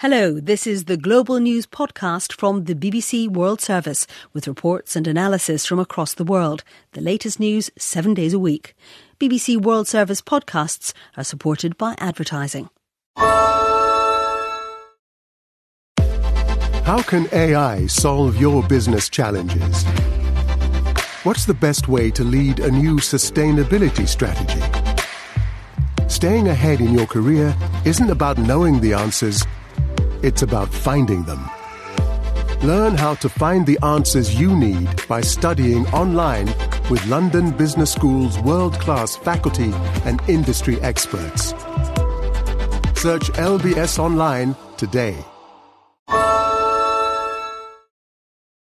Hello, this is the Global News Podcast from the BBC World Service with reports and analysis from across the world. The latest news seven days a week. BBC World Service podcasts are supported by advertising. How can AI solve your business challenges? What's the best way to lead a new sustainability strategy? Staying ahead in your career isn't about knowing the answers it's about finding them. Learn how to find the answers you need by studying online with London Business School's world class faculty and industry experts. Search LBS Online today.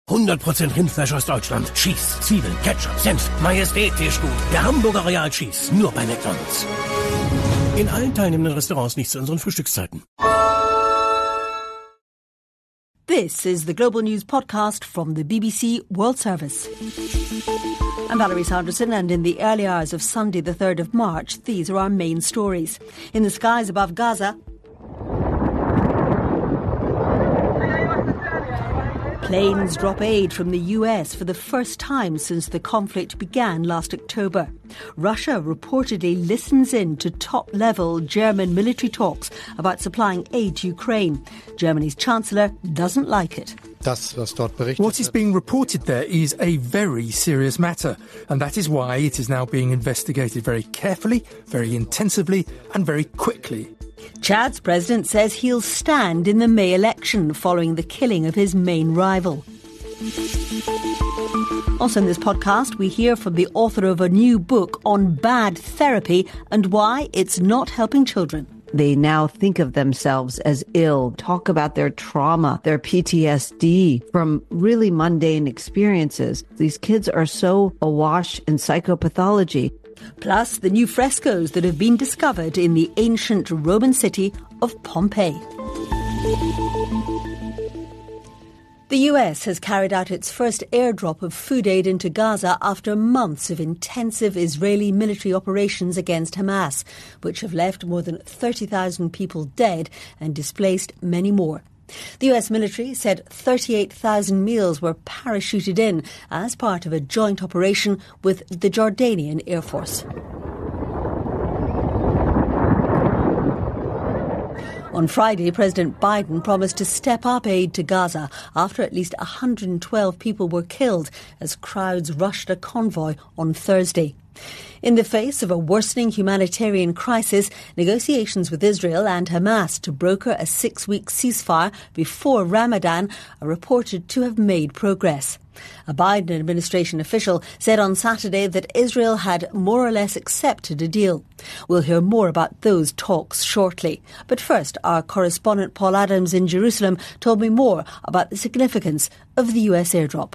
100% Rindfleisch aus Deutschland. Cheese, Zwiebeln, Ketchup, Senf, majestätisch gut. Der Hamburger Real Cheese, nur bei McDonald's. In allen teilnehmenden Restaurants nicht zu unseren Frühstückszeiten. This is the Global News Podcast from the BBC World Service. I'm Valerie Sanderson, and in the early hours of Sunday, the 3rd of March, these are our main stories. In the skies above Gaza, Planes drop aid from the US for the first time since the conflict began last October. Russia reportedly listens in to top level German military talks about supplying aid to Ukraine. Germany's Chancellor doesn't like it. What is being reported there is a very serious matter, and that is why it is now being investigated very carefully, very intensively, and very quickly. Chad's president says he'll stand in the May election following the killing of his main rival. Also, in this podcast, we hear from the author of a new book on bad therapy and why it's not helping children. They now think of themselves as ill, talk about their trauma, their PTSD from really mundane experiences. These kids are so awash in psychopathology plus the new frescoes that have been discovered in the ancient Roman city of Pompeii. The US has carried out its first airdrop of food aid into Gaza after months of intensive Israeli military operations against Hamas, which have left more than 30,000 people dead and displaced many more. The US military said 38,000 meals were parachuted in as part of a joint operation with the Jordanian Air Force. On Friday, President Biden promised to step up aid to Gaza after at least 112 people were killed as crowds rushed a convoy on Thursday. In the face of a worsening humanitarian crisis, negotiations with Israel and Hamas to broker a six week ceasefire before Ramadan are reported to have made progress. A Biden administration official said on Saturday that Israel had more or less accepted a deal. We'll hear more about those talks shortly. But first, our correspondent Paul Adams in Jerusalem told me more about the significance of the US airdrop.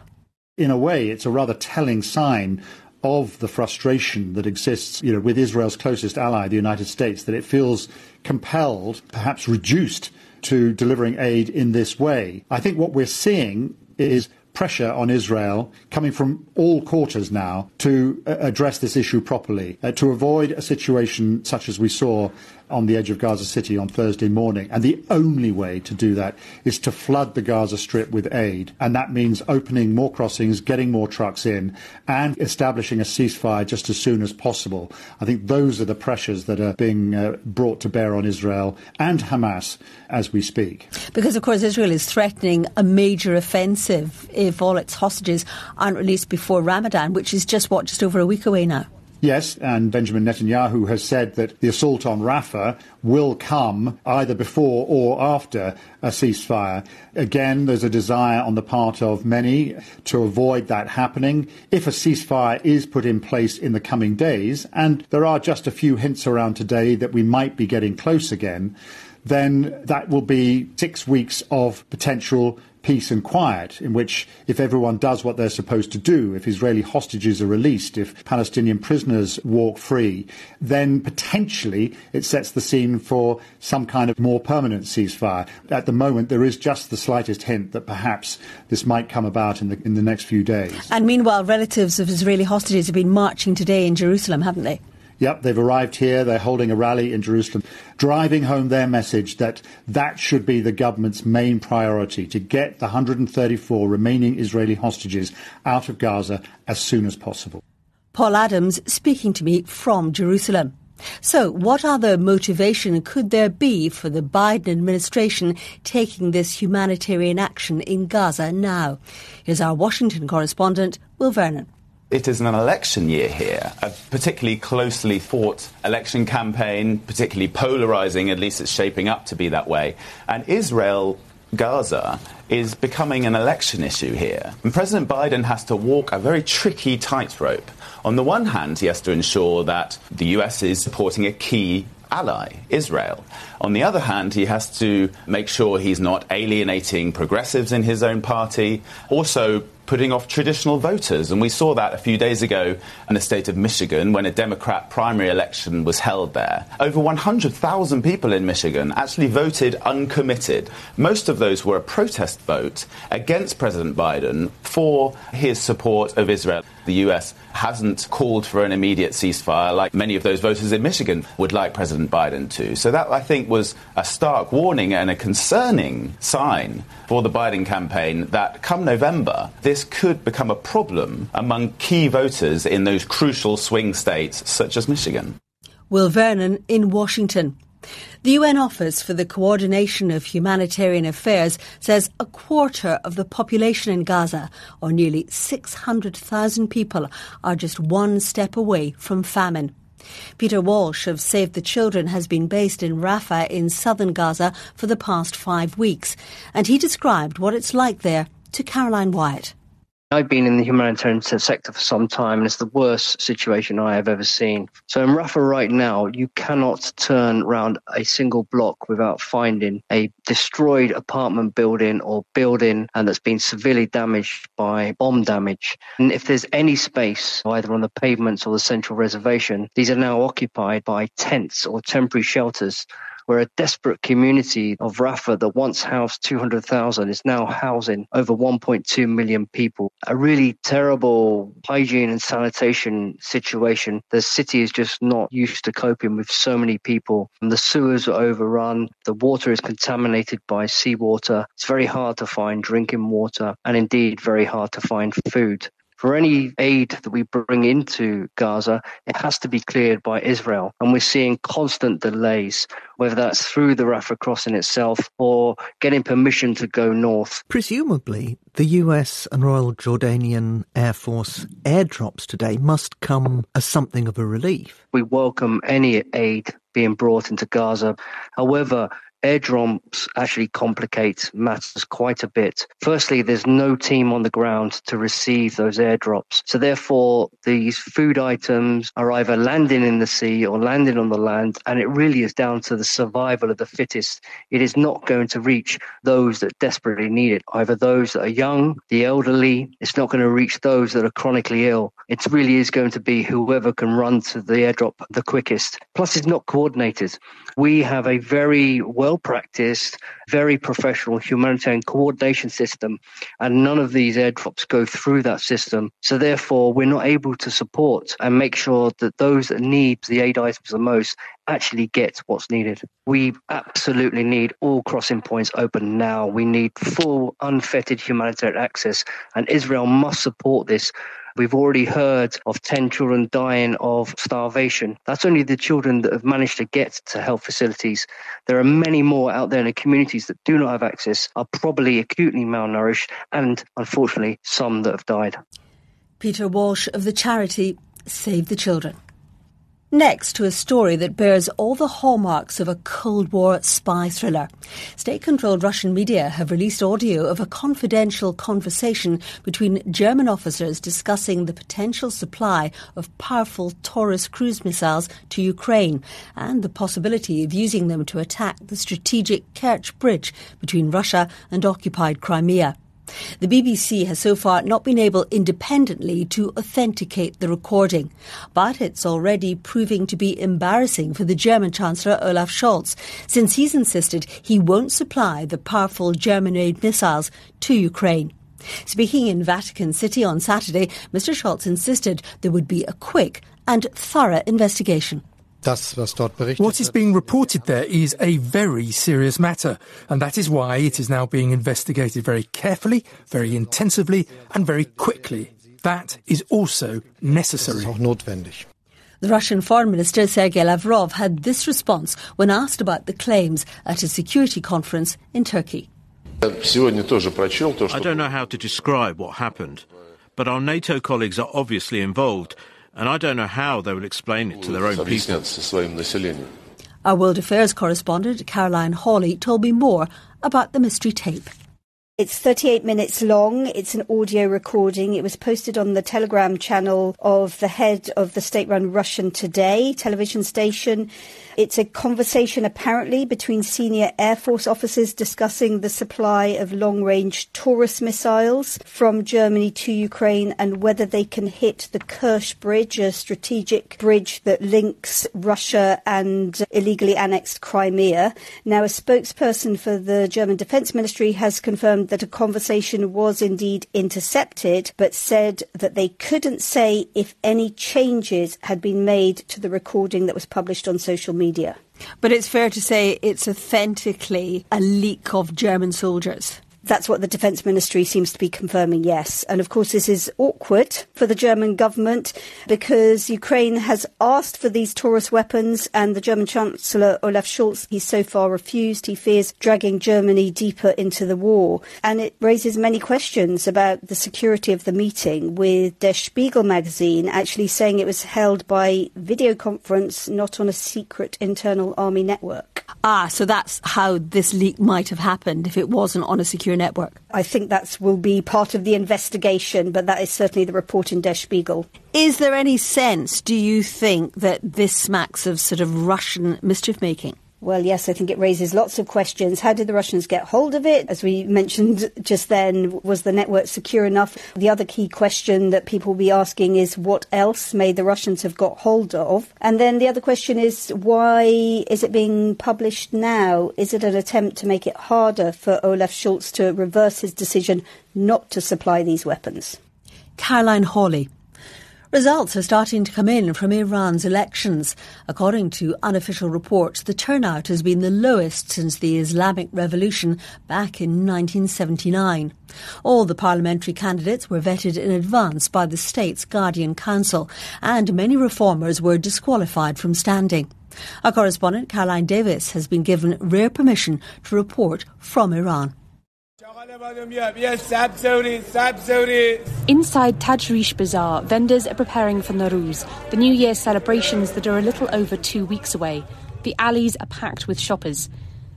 In a way, it's a rather telling sign of the frustration that exists, you know, with Israel's closest ally, the United States, that it feels compelled, perhaps reduced, to delivering aid in this way. I think what we're seeing is pressure on Israel coming from all quarters now to uh, address this issue properly, uh, to avoid a situation such as we saw on the edge of Gaza City on Thursday morning. And the only way to do that is to flood the Gaza Strip with aid. And that means opening more crossings, getting more trucks in, and establishing a ceasefire just as soon as possible. I think those are the pressures that are being uh, brought to bear on Israel and Hamas as we speak. Because, of course, Israel is threatening a major offensive if all its hostages aren't released before Ramadan, which is just, what, just over a week away now? Yes, and Benjamin Netanyahu has said that the assault on Rafah will come either before or after a ceasefire. Again, there's a desire on the part of many to avoid that happening. If a ceasefire is put in place in the coming days, and there are just a few hints around today that we might be getting close again, then that will be six weeks of potential peace and quiet, in which if everyone does what they're supposed to do, if Israeli hostages are released, if Palestinian prisoners walk free, then potentially it sets the scene for some kind of more permanent ceasefire. At the moment, there is just the slightest hint that perhaps this might come about in the, in the next few days. And meanwhile, relatives of Israeli hostages have been marching today in Jerusalem, haven't they? Yep, they've arrived here. They're holding a rally in Jerusalem, driving home their message that that should be the government's main priority to get the 134 remaining Israeli hostages out of Gaza as soon as possible. Paul Adams speaking to me from Jerusalem. So, what other motivation could there be for the Biden administration taking this humanitarian action in Gaza now? Here's our Washington correspondent, Will Vernon. It is an election year here, a particularly closely fought election campaign, particularly polarizing, at least it's shaping up to be that way. And Israel Gaza is becoming an election issue here. And President Biden has to walk a very tricky tightrope. On the one hand, he has to ensure that the US is supporting a key ally, Israel. On the other hand, he has to make sure he's not alienating progressives in his own party, also putting off traditional voters. And we saw that a few days ago in the state of Michigan when a Democrat primary election was held there. Over 100,000 people in Michigan actually voted uncommitted. Most of those were a protest vote against President Biden for his support of Israel. The US hasn't called for an immediate ceasefire like many of those voters in Michigan would like President Biden to. So that, I think, was a stark warning and a concerning sign for the Biden campaign that come November, this could become a problem among key voters in those crucial swing states such as Michigan. Will Vernon in Washington. The UN Office for the Coordination of Humanitarian Affairs says a quarter of the population in Gaza, or nearly 600,000 people, are just one step away from famine. Peter Walsh of Save the Children has been based in Rafah in southern Gaza for the past five weeks, and he described what it's like there to Caroline Wyatt. I've been in the humanitarian sector for some time, and it's the worst situation I have ever seen. So in Rafah right now, you cannot turn around a single block without finding a destroyed apartment building or building and that's been severely damaged by bomb damage. And if there's any space, either on the pavements or the central reservation, these are now occupied by tents or temporary shelters where a desperate community of Rafah that once housed 200,000 is now housing over 1.2 million people. A really terrible hygiene and sanitation situation. The city is just not used to coping with so many people. And the sewers are overrun. The water is contaminated by seawater. It's very hard to find drinking water and indeed very hard to find food for any aid that we bring into Gaza, it has to be cleared by Israel. And we're seeing constant delays, whether that's through the Rafah crossing itself or getting permission to go north. Presumably, the US and Royal Jordanian Air Force airdrops today must come as something of a relief. We welcome any aid being brought into Gaza. However, airdrops actually complicate matters quite a bit. Firstly, there's no team on the ground to receive those airdrops. So therefore, these food items are either landing in the sea or landing on the land, and it really is down to the survival of the fittest. It is not going to reach those that desperately need it, either those that are young, the elderly. It's not going to reach those that are chronically ill. It really is going to be whoever can run to the airdrop the quickest. Plus, it's not coordinated. We have a very well well practiced, very professional humanitarian coordination system, and none of these airdrops go through that system. So therefore, we're not able to support and make sure that those that need the aid items the most actually get what's needed. We absolutely need all crossing points open now. We need full, unfettered humanitarian access, and Israel must support this We've already heard of 10 children dying of starvation. That's only the children that have managed to get to health facilities. There are many more out there in the communities that do not have access, are probably acutely malnourished, and unfortunately, some that have died. Peter Walsh of the charity Save the Children. Next to a story that bears all the hallmarks of a Cold War spy thriller. State controlled Russian media have released audio of a confidential conversation between German officers discussing the potential supply of powerful Taurus cruise missiles to Ukraine and the possibility of using them to attack the strategic Kerch Bridge between Russia and occupied Crimea. The BBC has so far not been able independently to authenticate the recording, but it's already proving to be embarrassing for the German Chancellor Olaf Scholz, since he's insisted he won't supply the powerful German made missiles to Ukraine. Speaking in Vatican City on Saturday, Mr. Scholz insisted there would be a quick and thorough investigation. What is being reported there is a very serious matter, and that is why it is now being investigated very carefully, very intensively, and very quickly. That is also necessary. The Russian Foreign Minister Sergei Lavrov had this response when asked about the claims at a security conference in Turkey. I don't know how to describe what happened, but our NATO colleagues are obviously involved and I don't know how they will explain it to their own people. Our World Affairs correspondent, Caroline Hawley, told me more about the mystery tape. It's 38 minutes long. It's an audio recording. It was posted on the Telegram channel of the head of the state run Russian Today television station. It's a conversation apparently between senior Air Force officers discussing the supply of long range Taurus missiles from Germany to Ukraine and whether they can hit the Kerch Bridge, a strategic bridge that links Russia and illegally annexed Crimea. Now, a spokesperson for the German Defense Ministry has confirmed that a conversation was indeed intercepted, but said that they couldn't say if any changes had been made to the recording that was published on social media media. But it's fair to say it's authentically a leak of German soldiers. That's what the Defence Ministry seems to be confirming, yes. And of course, this is awkward for the German government because Ukraine has asked for these Taurus weapons, and the German Chancellor Olaf Scholz, he's so far refused. He fears dragging Germany deeper into the war. And it raises many questions about the security of the meeting, with Der Spiegel magazine actually saying it was held by video conference, not on a secret internal army network. Ah, so that's how this leak might have happened if it wasn't on a secure network? I think that will be part of the investigation, but that is certainly the report in Der Spiegel. Is there any sense, do you think, that this smacks of sort of Russian mischief making? Well, yes, I think it raises lots of questions. How did the Russians get hold of it? As we mentioned just then, was the network secure enough? The other key question that people will be asking is what else may the Russians have got hold of? And then the other question is why is it being published now? Is it an attempt to make it harder for Olaf Scholz to reverse his decision not to supply these weapons? Caroline Hawley. Results are starting to come in from Iran's elections. According to unofficial reports, the turnout has been the lowest since the Islamic Revolution back in 1979. All the parliamentary candidates were vetted in advance by the state's Guardian Council, and many reformers were disqualified from standing. Our correspondent Caroline Davis has been given rare permission to report from Iran. Inside Tajrish Bazaar, vendors are preparing for Nowruz, the New Year celebrations that are a little over two weeks away. The alleys are packed with shoppers.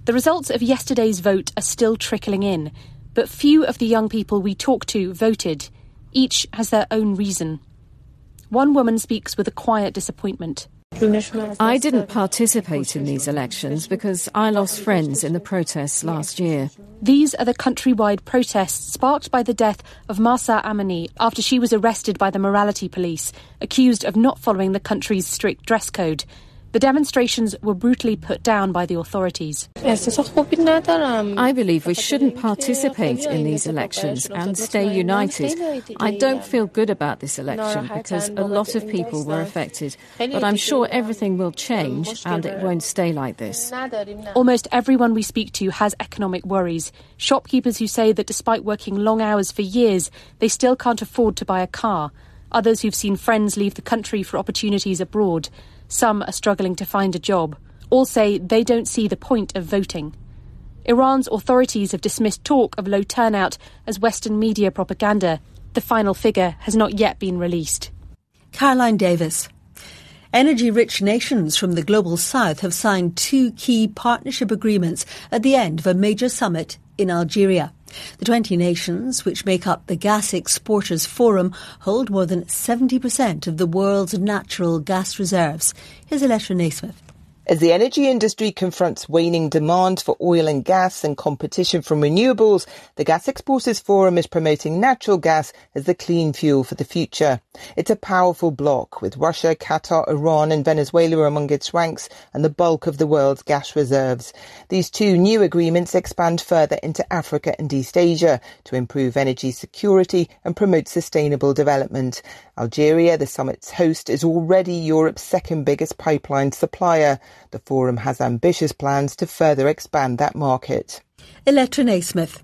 The results of yesterday's vote are still trickling in, but few of the young people we talked to voted. Each has their own reason. One woman speaks with a quiet disappointment. I didn't participate in these elections because I lost friends in the protests last year. These are the countrywide protests sparked by the death of Mahsa Amini after she was arrested by the morality police, accused of not following the country's strict dress code. The demonstrations were brutally put down by the authorities. I believe we shouldn't participate in these elections and stay united. I don't feel good about this election because a lot of people were affected, but I'm sure everything will change and it won't stay like this. Almost everyone we speak to has economic worries. Shopkeepers who say that despite working long hours for years, they still can't afford to buy a car. Others who've seen friends leave the country for opportunities abroad. Some are struggling to find a job. All say they don't see the point of voting. Iran's authorities have dismissed talk of low turnout as Western media propaganda. The final figure has not yet been released. Caroline Davis. Energy rich nations from the global south have signed two key partnership agreements at the end of a major summit in Algeria. The 20 nations, which make up the Gas Exporters Forum, hold more than 70% of the world's natural gas reserves. Here's Electra Naismith. As the energy industry confronts waning demand for oil and gas and competition from renewables, the Gas Exporters Forum is promoting natural gas as the clean fuel for the future. It's a powerful bloc with Russia, Qatar, Iran and Venezuela among its ranks and the bulk of the world's gas reserves. These two new agreements expand further into Africa and East Asia to improve energy security and promote sustainable development. Algeria, the summit's host, is already Europe's second biggest pipeline supplier. The forum has ambitious plans to further expand that market. Electra Naismith.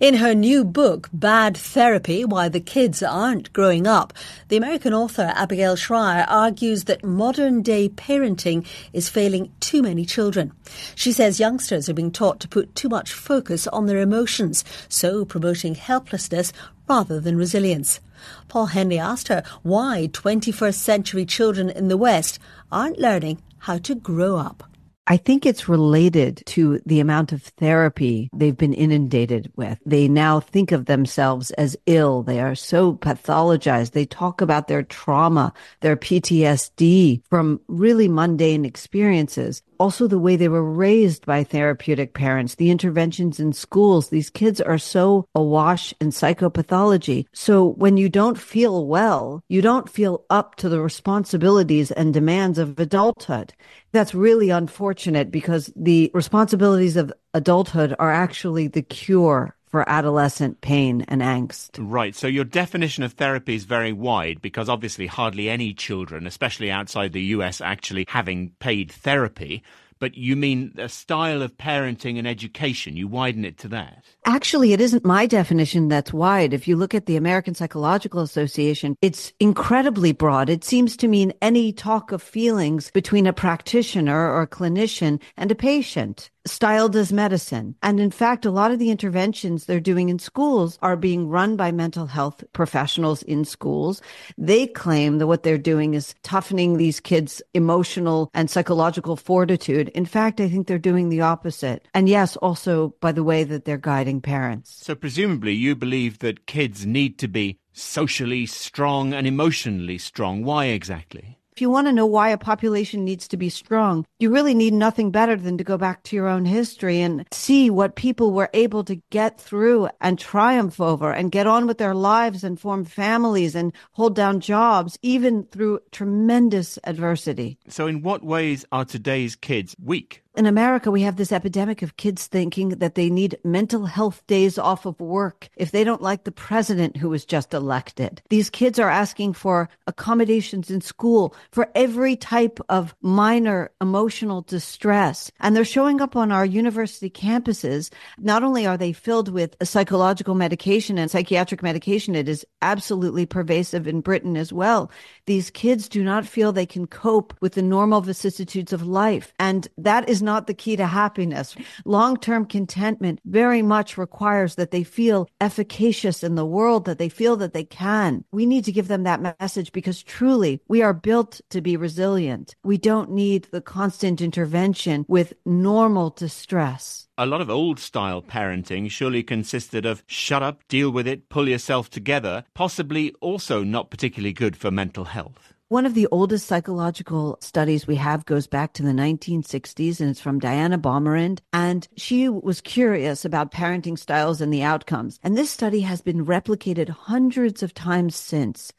In her new book, Bad Therapy Why the Kids Aren't Growing Up, the American author Abigail Shrier argues that modern day parenting is failing too many children. She says youngsters are being taught to put too much focus on their emotions, so promoting helplessness rather than resilience. Paul Henley asked her why 21st century children in the West aren't learning how to grow up. I think it's related to the amount of therapy they've been inundated with. They now think of themselves as ill. They are so pathologized. They talk about their trauma, their PTSD from really mundane experiences also the way they were raised by therapeutic parents, the interventions in schools. These kids are so awash in psychopathology. So when you don't feel well, you don't feel up to the responsibilities and demands of adulthood. That's really unfortunate because the responsibilities of adulthood are actually the cure for adolescent pain and angst. Right. So your definition of therapy is very wide because obviously hardly any children, especially outside the US, actually having paid therapy but you mean a style of parenting and education. You widen it to that. Actually, it isn't my definition that's wide. If you look at the American Psychological Association, it's incredibly broad. It seems to mean any talk of feelings between a practitioner or a clinician and a patient styled as medicine. And in fact, a lot of the interventions they're doing in schools are being run by mental health professionals in schools. They claim that what they're doing is toughening these kids' emotional and psychological fortitude. In fact, I think they're doing the opposite. And yes, also by the way that they're guiding parents. So presumably you believe that kids need to be socially strong and emotionally strong. Why exactly? If you want to know why a population needs to be strong, you really need nothing better than to go back to your own history and see what people were able to get through and triumph over and get on with their lives and form families and hold down jobs, even through tremendous adversity. So, in what ways are today's kids weak? In America, we have this epidemic of kids thinking that they need mental health days off of work if they don't like the president who was just elected. These kids are asking for accommodations in school for every type of minor emotional distress. And they're showing up on our university campuses. Not only are they filled with psychological medication and psychiatric medication, it is absolutely pervasive in Britain as well. These kids do not feel they can cope with the normal vicissitudes of life. And that is not the key to happiness. Long term contentment very much requires that they feel efficacious in the world, that they feel that they can. We need to give them that message because truly we are built to be resilient. We don't need the constant intervention with normal distress. A lot of old style parenting surely consisted of shut up, deal with it, pull yourself together, possibly also not particularly good for mental health. One of the oldest psychological studies we have goes back to the 1960s and it's from Diana Baumrind. And she was curious about parenting styles and the outcomes. And this study has been replicated hundreds of times since.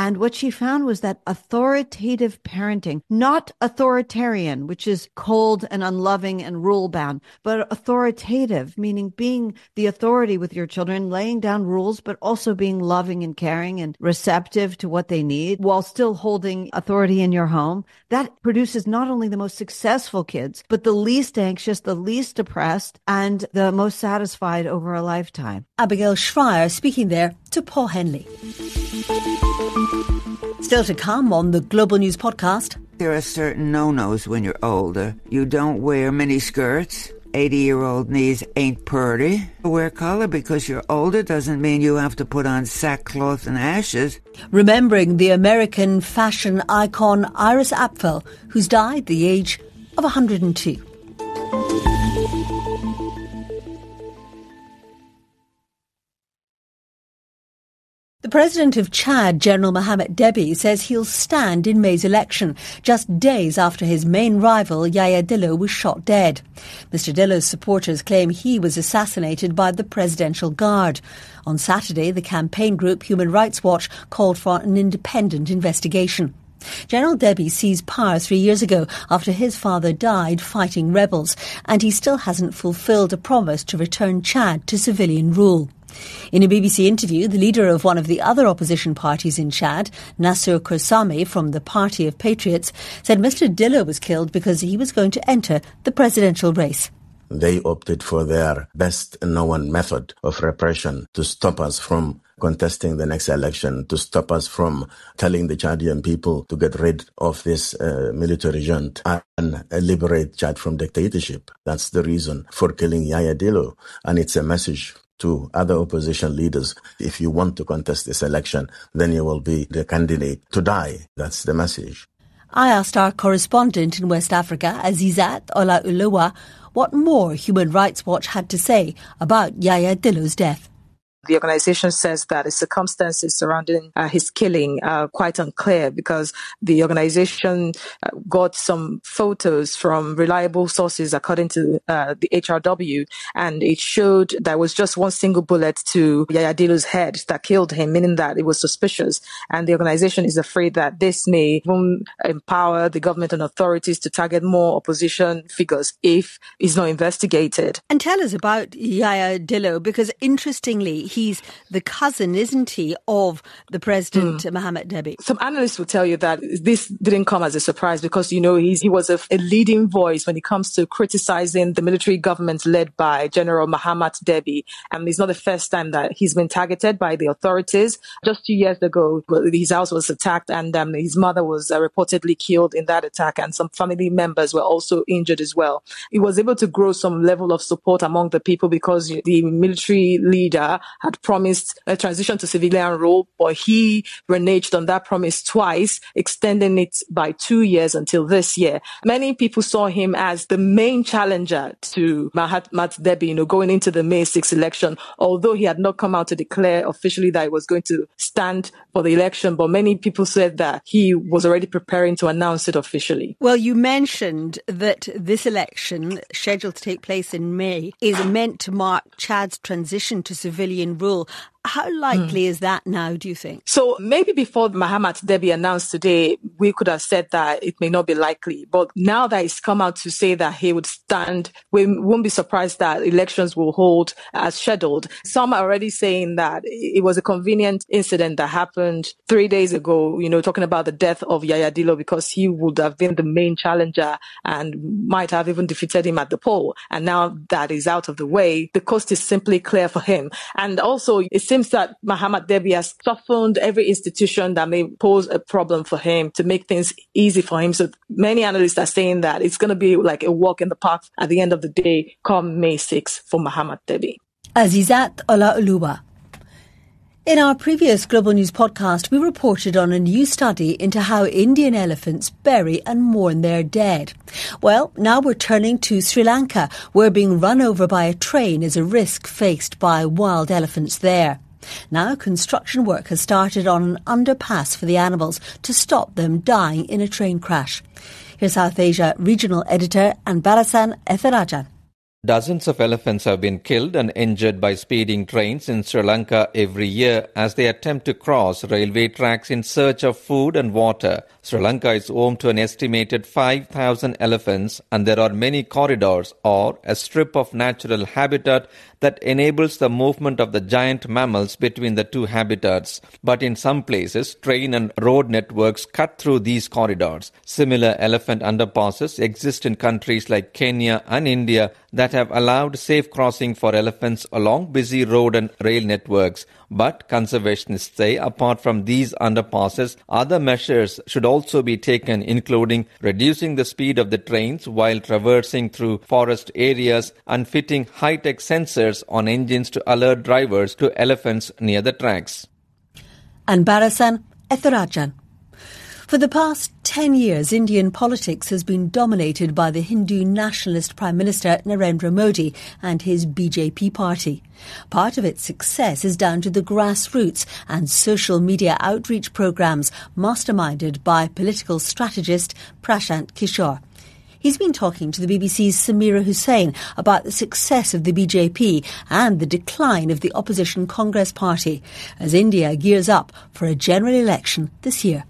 And what she found was that authoritative parenting, not authoritarian, which is cold and unloving and rule bound, but authoritative, meaning being the authority with your children, laying down rules, but also being loving and caring and receptive to what they need while still holding authority in your home. That produces not only the most successful kids, but the least anxious, the least depressed, and the most satisfied over a lifetime. Abigail Shrier speaking there to Paul Henley. Still to come on the Global News Podcast. There are certain no nos when you're older. You don't wear mini skirts. 80 year old knees ain't purty. Wear color because you're older doesn't mean you have to put on sackcloth and ashes. Remembering the American fashion icon Iris Apfel, who's died the age of 102. The president of Chad, General Mohamed Deby, says he'll stand in May's election, just days after his main rival, Yaya Dillo, was shot dead. Mr. Dillo's supporters claim he was assassinated by the Presidential Guard. On Saturday, the campaign group Human Rights Watch called for an independent investigation. General Deby seized power three years ago after his father died fighting rebels, and he still hasn't fulfilled a promise to return Chad to civilian rule. In a BBC interview, the leader of one of the other opposition parties in Chad, Nasser Koursami from the Party of Patriots, said Mr. Dillo was killed because he was going to enter the presidential race. They opted for their best known method of repression to stop us from contesting the next election, to stop us from telling the Chadian people to get rid of this uh, military junta and liberate Chad from dictatorship. That's the reason for killing Yaya Dillo. And it's a message to other opposition leaders. If you want to contest this election, then you will be the candidate to die. That's the message. I asked our correspondent in West Africa, Azizat Olaoluwa, what more Human Rights Watch had to say about Yaya Dillo's death. The organization says that the circumstances surrounding uh, his killing are quite unclear because the organization uh, got some photos from reliable sources, according to uh, the HRW, and it showed there was just one single bullet to Yaya head that killed him, meaning that it was suspicious. And the organization is afraid that this may empower the government and authorities to target more opposition figures if it's not investigated. And tell us about Yaya because interestingly, he's the cousin, isn't he, of the president, mm. Mohamed Deby? Some analysts will tell you that this didn't come as a surprise because, you know, he's, he was a, a leading voice when it comes to criticizing the military government led by General Mohamed Deby. And it's not the first time that he's been targeted by the authorities. Just two years ago, his house was attacked and um, his mother was uh, reportedly killed in that attack and some family members were also injured as well. He was able to grow some level of support among the people because the military leader had promised a transition to civilian rule, but he reneged on that promise twice, extending it by two years until this year. Many people saw him as the main challenger to Mahamat Deby, you know, going into the May 6 election, although he had not come out to declare officially that he was going to stand for the election, but many people said that he was already preparing to announce it officially. Well, you mentioned that this election, scheduled to take place in May, is meant to mark Chad's transition to civilian rule. How likely mm. is that now, do you think? So maybe before Mohamed Deby announced today, we could have said that it may not be likely. But now that he's come out to say that he would stand, we won't be surprised that elections will hold as scheduled. Some are already saying that it was a convenient incident that happened three days ago, you know, talking about the death of Yaya Dillo because he would have been the main challenger and might have even defeated him at the poll. And now that is out of the way, the coast is simply clear for him. And also, it's seems that Muhammad Deby has softened every institution that may pose a problem for him to make things easy for him. So many analysts are saying that it's going to be like a walk in the park at the end of the day come May 6 for Muhammad Deby. Azizat Olaoluwa. In our previous Global News podcast, we reported on a new study into how Indian elephants bury and mourn their dead. Well, now we're turning to Sri Lanka, where being run over by a train is a risk faced by wild elephants there. Now construction work has started on an underpass for the animals to stop them dying in a train crash. Here's South Asia regional editor Anbarasan Ethirajan. Dozens of elephants have been killed and injured by speeding trains in Sri Lanka every year as they attempt to cross railway tracks in search of food and water. Sri Lanka is home to an estimated 5,000 elephants and there are many corridors or a strip of natural habitat that enables the movement of the giant mammals between the two habitats. But in some places, train and road networks cut through these corridors. Similar elephant underpasses exist in countries like Kenya and India that have allowed safe crossing for elephants along busy road and rail networks. But conservationists say apart from these underpasses, other measures should also be taken, including reducing the speed of the trains while traversing through forest areas and fitting high-tech sensors on engines to alert drivers to elephants near the tracks. Anbarasan Ethirajan. For the past 10 years, Indian politics has been dominated by the Hindu nationalist Prime Minister Narendra Modi and his BJP party. Part of its success is down to the grassroots and social media outreach programs masterminded by political strategist Prashant Kishore. He's been talking to the BBC's Samira Hussain about the success of the BJP and the decline of the opposition Congress Party as India gears up for a general election this year.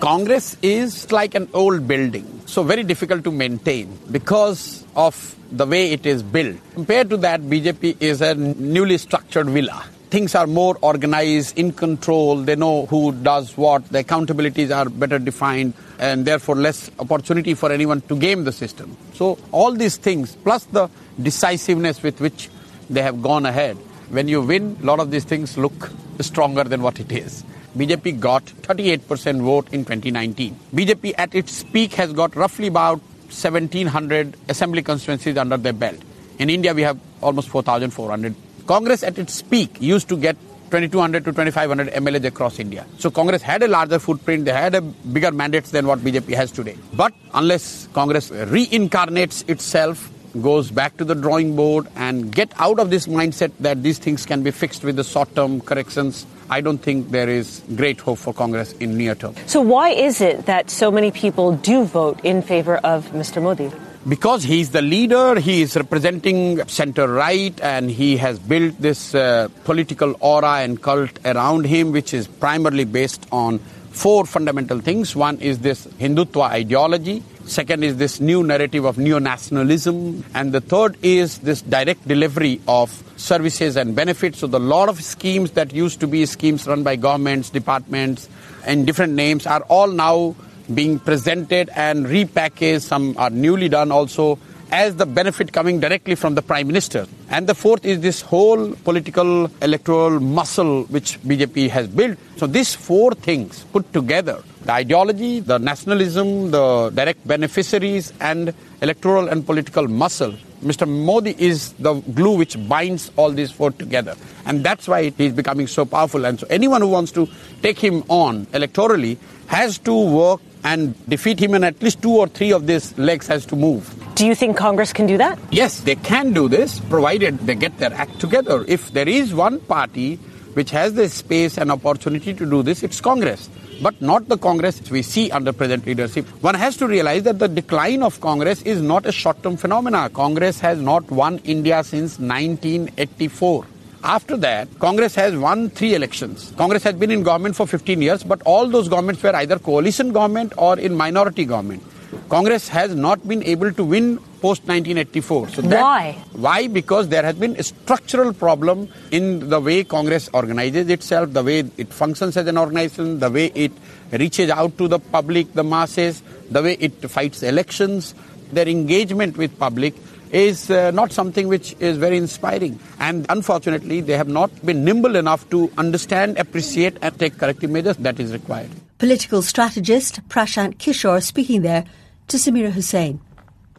Congress is like an old building, so very difficult to maintain because of the way it is built. Compared to that, BJP is a newly structured villa. Things are more organized, in control, they know who does what, the accountabilities are better defined, and therefore less opportunity for anyone to game the system. So, all these things, plus the decisiveness with which they have gone ahead, when you win, a lot of these things look stronger than what it is. BJP got 38% vote in 2019. BJP at its peak has got roughly about 1700 assembly constituencies under their belt. In India, we have almost 4,400. Congress at its peak used to get 2200 to 2500 MLAs across India. So Congress had a larger footprint, they had a bigger mandates than what BJP has today. But unless Congress reincarnates itself, goes back to the drawing board and get out of this mindset that these things can be fixed with the short-term corrections, I don't think there is great hope for Congress in near term. So why is it that so many people do vote in favor of Mr. Modi? Because he's the leader, he is representing center right, and he has built this uh, political aura and cult around him, which is primarily based on four fundamental things. One is this Hindutva ideology, Second is this new narrative of neo-nationalism. And the third is this direct delivery of services and benefits. So the lot of schemes that used to be schemes run by governments, departments, and different names are all now being presented and repackaged. Some are newly done also as the benefit coming directly from the Prime Minister. And the fourth is this whole political electoral muscle which BJP has built. So these four things put together, the ideology, the nationalism, the direct beneficiaries and electoral and political muscle, Mr. Modi is the glue which binds all these four together. And that's why he's becoming so powerful. And so anyone who wants to take him on electorally has to work and defeat him and at least two or three of these legs has to move. Do you think Congress can do that? Yes, they can do this, provided they get their act together. If there is one party which has the space and opportunity to do this, it's Congress. But not the Congress we see under present leadership. One has to realize that the decline of Congress is not a short term phenomenon. Congress has not won India since 1984. After that, Congress has won three elections. Congress has been in government for 15 years, but all those governments were either coalition government or in minority government. Congress has not been able to win post 1984. So that, why? Why? Because there has been a structural problem in the way Congress organizes itself, the way it functions as an organization, the way it reaches out to the public, the masses, the way it fights elections. Their engagement with public is uh, not something which is very inspiring. And unfortunately, they have not been nimble enough to understand, appreciate, and take corrective measures that is required. Political strategist Prashant Kishore speaking there to Samira Hussain.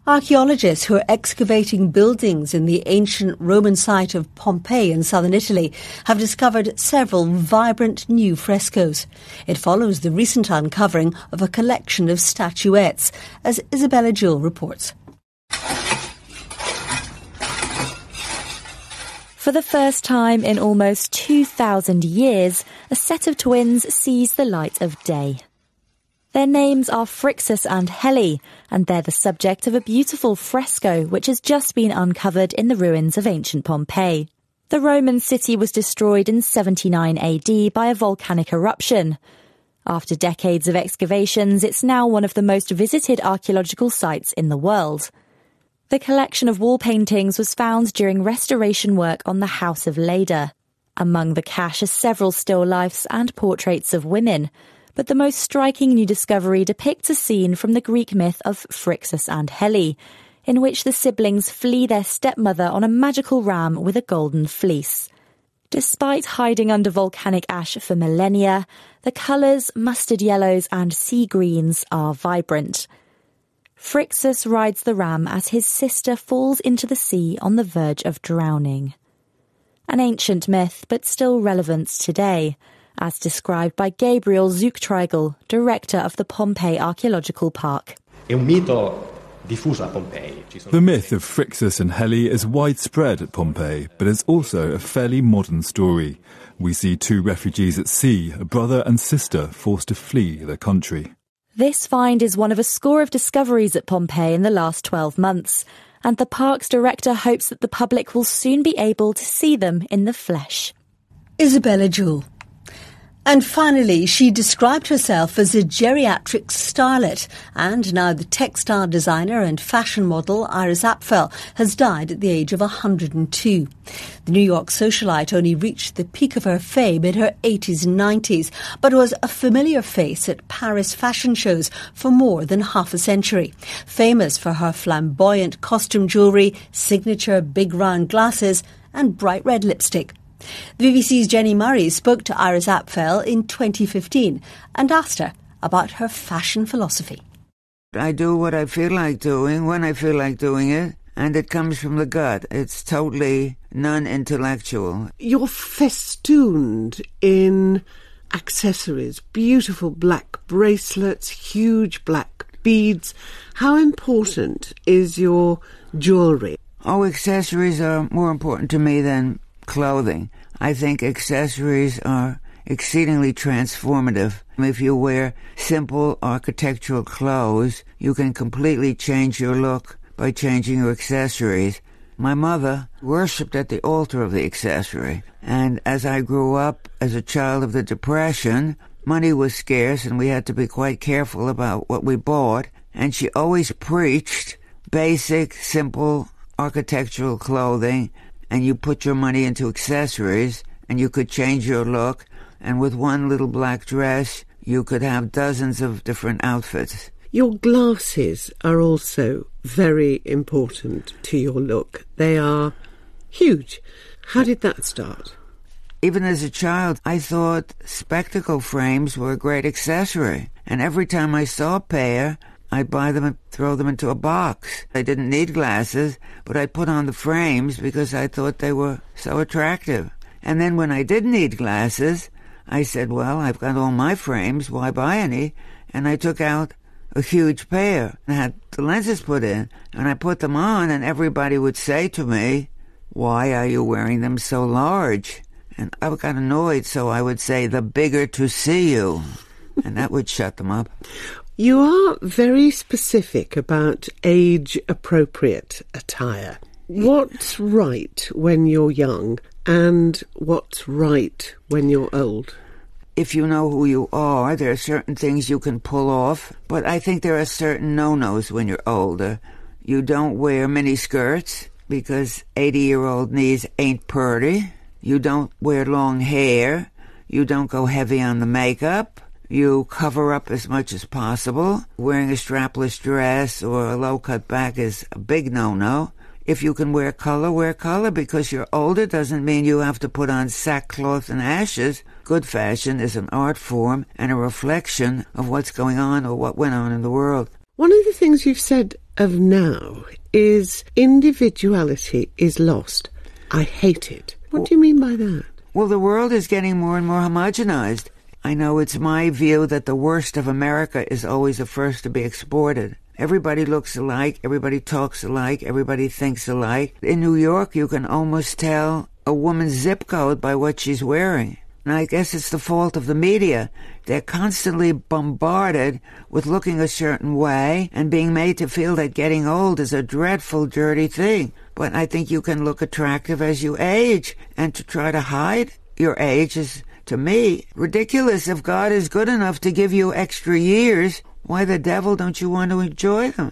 Archaeologists who are excavating buildings in the ancient Roman site of Pompeii in southern Italy have discovered several vibrant new frescoes. It follows the recent uncovering of a collection of statuettes, as Isabella Jewell reports. For the first time in almost 2,000 years, a set of twins sees the light of day. Their names are Phrixus and Helle, and they're the subject of a beautiful fresco which has just been uncovered in the ruins of ancient Pompeii. The Roman city was destroyed in 79 AD by a volcanic eruption. After decades of excavations, it's now one of the most visited archaeological sites in the world. The collection of wall paintings was found during restoration work on the House of Leda. Among the cache are several still lifes and portraits of women, but the most striking new discovery depicts a scene from the Greek myth of Phrixus and Helle, in which the siblings flee their stepmother on a magical ram with a golden fleece. Despite hiding under volcanic ash for millennia, the colours, mustard yellows and sea greens, are vibrant. Phrixus rides the ram as his sister falls into the sea on the verge of drowning. An ancient myth, but still relevant today as described by Gabriel Zuchtriegel, director of the Pompeii Archaeological Park. The myth of Phrixus and Helle is widespread at Pompeii, but it's also a fairly modern story. We see two refugees at sea, a brother and sister forced to flee their country. This find is one of a score of discoveries at Pompeii in the last 12 months, and the park's director hopes that the public will soon be able to see them in the flesh. Isabella Jewell. And finally, she described herself as a geriatric starlet, and now the textile designer and fashion model Iris Apfel has died at the age of 102. The New York socialite only reached the peak of her fame in her 80s and 90s, but was a familiar face at Paris fashion shows for more than half a century. Famous for her flamboyant costume jewellery, signature big round glasses, and bright red lipstick. The BBC's Jenny Murray spoke to Iris Apfel in 2015 and asked her about her fashion philosophy. I do what I feel like doing when I feel like doing it, and it comes from the gut. It's totally non intellectual. You're festooned in accessories, beautiful black bracelets, huge black beads. How important is your jewellery? Oh, accessories are more important to me than clothing. I think accessories are exceedingly transformative. If you wear simple architectural clothes, you can completely change your look by changing your accessories. My mother worshipped at the altar of the accessory, and as I grew up as a child of the Depression, money was scarce and we had to be quite careful about what we bought, and she always preached basic, simple architectural clothing and you put your money into accessories and you could change your look and with one little black dress you could have dozens of different outfits. Your glasses are also very important to your look. They are huge. How did that start? Even as a child, I thought spectacle frames were a great accessory. And every time I saw a pair, I'd buy them and throw them into a box. I didn't need glasses, but I put on the frames because I thought they were so attractive. And then when I did need glasses, I said, well, I've got all my frames, why buy any? And I took out a huge pair and had the lenses put in, and I put them on, and everybody would say to me, why are you wearing them so large? And I got annoyed, so I would say, the bigger to see you. And that would shut them up. You are very specific about age appropriate attire. What's right when you're young and what's right when you're old? If you know who you are, there are certain things you can pull off, but I think there are certain no nos when you're older. You don't wear mini skirts because 80 year old knees ain't purty. You don't wear long hair. You don't go heavy on the makeup. You cover up as much as possible. Wearing a strapless dress or a low cut back is a big no no. If you can wear color, wear color because you're older doesn't mean you have to put on sackcloth and ashes. Good fashion is an art form and a reflection of what's going on or what went on in the world. One of the things you've said of now is individuality is lost. I hate it. What do you mean by that? Well, the world is getting more and more homogenized. I know it's my view that the worst of America is always the first to be exported. Everybody looks alike, everybody talks alike, everybody thinks alike. In New York, you can almost tell a woman's zip code by what she's wearing. And I guess it's the fault of the media. They're constantly bombarded with looking a certain way and being made to feel that getting old is a dreadful, dirty thing. But I think you can look attractive as you age, and to try to hide your age is to me, ridiculous. If God is good enough to give you extra years, why the devil don't you want to enjoy them?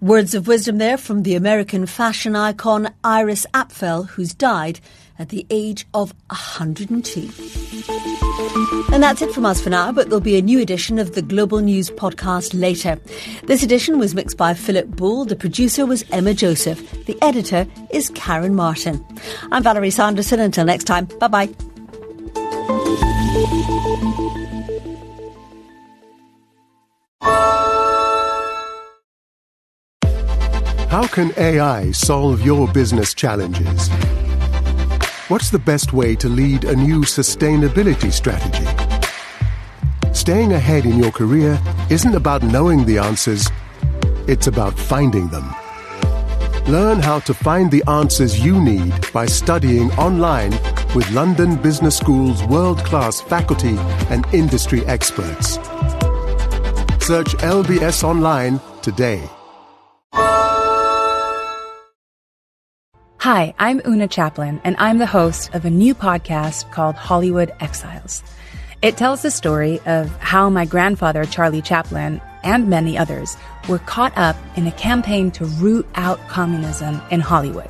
Words of wisdom there from the American fashion icon Iris Apfel, who's died at the age of 102. And that's it from us for now, but there'll be a new edition of the Global News podcast later. This edition was mixed by Philip Bull, the producer was Emma Joseph, the editor is Karen Martin. I'm Valerie Sanderson. Until next time, bye bye. How can AI solve your business challenges? What's the best way to lead a new sustainability strategy? Staying ahead in your career isn't about knowing the answers, it's about finding them. Learn how to find the answers you need by studying online with London Business School's world class faculty and industry experts. Search LBS Online today. Hi, I'm Oona Chaplin, and I'm the host of a new podcast called Hollywood Exiles. It tells the story of how my grandfather, Charlie Chaplin, and many others were caught up in a campaign to root out communism in Hollywood.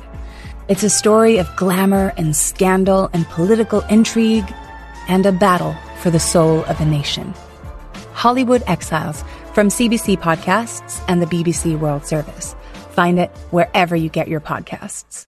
It's a story of glamour and scandal and political intrigue and a battle for the soul of a nation. Hollywood Exiles from CBC Podcasts and the BBC World Service. Find it wherever you get your podcasts.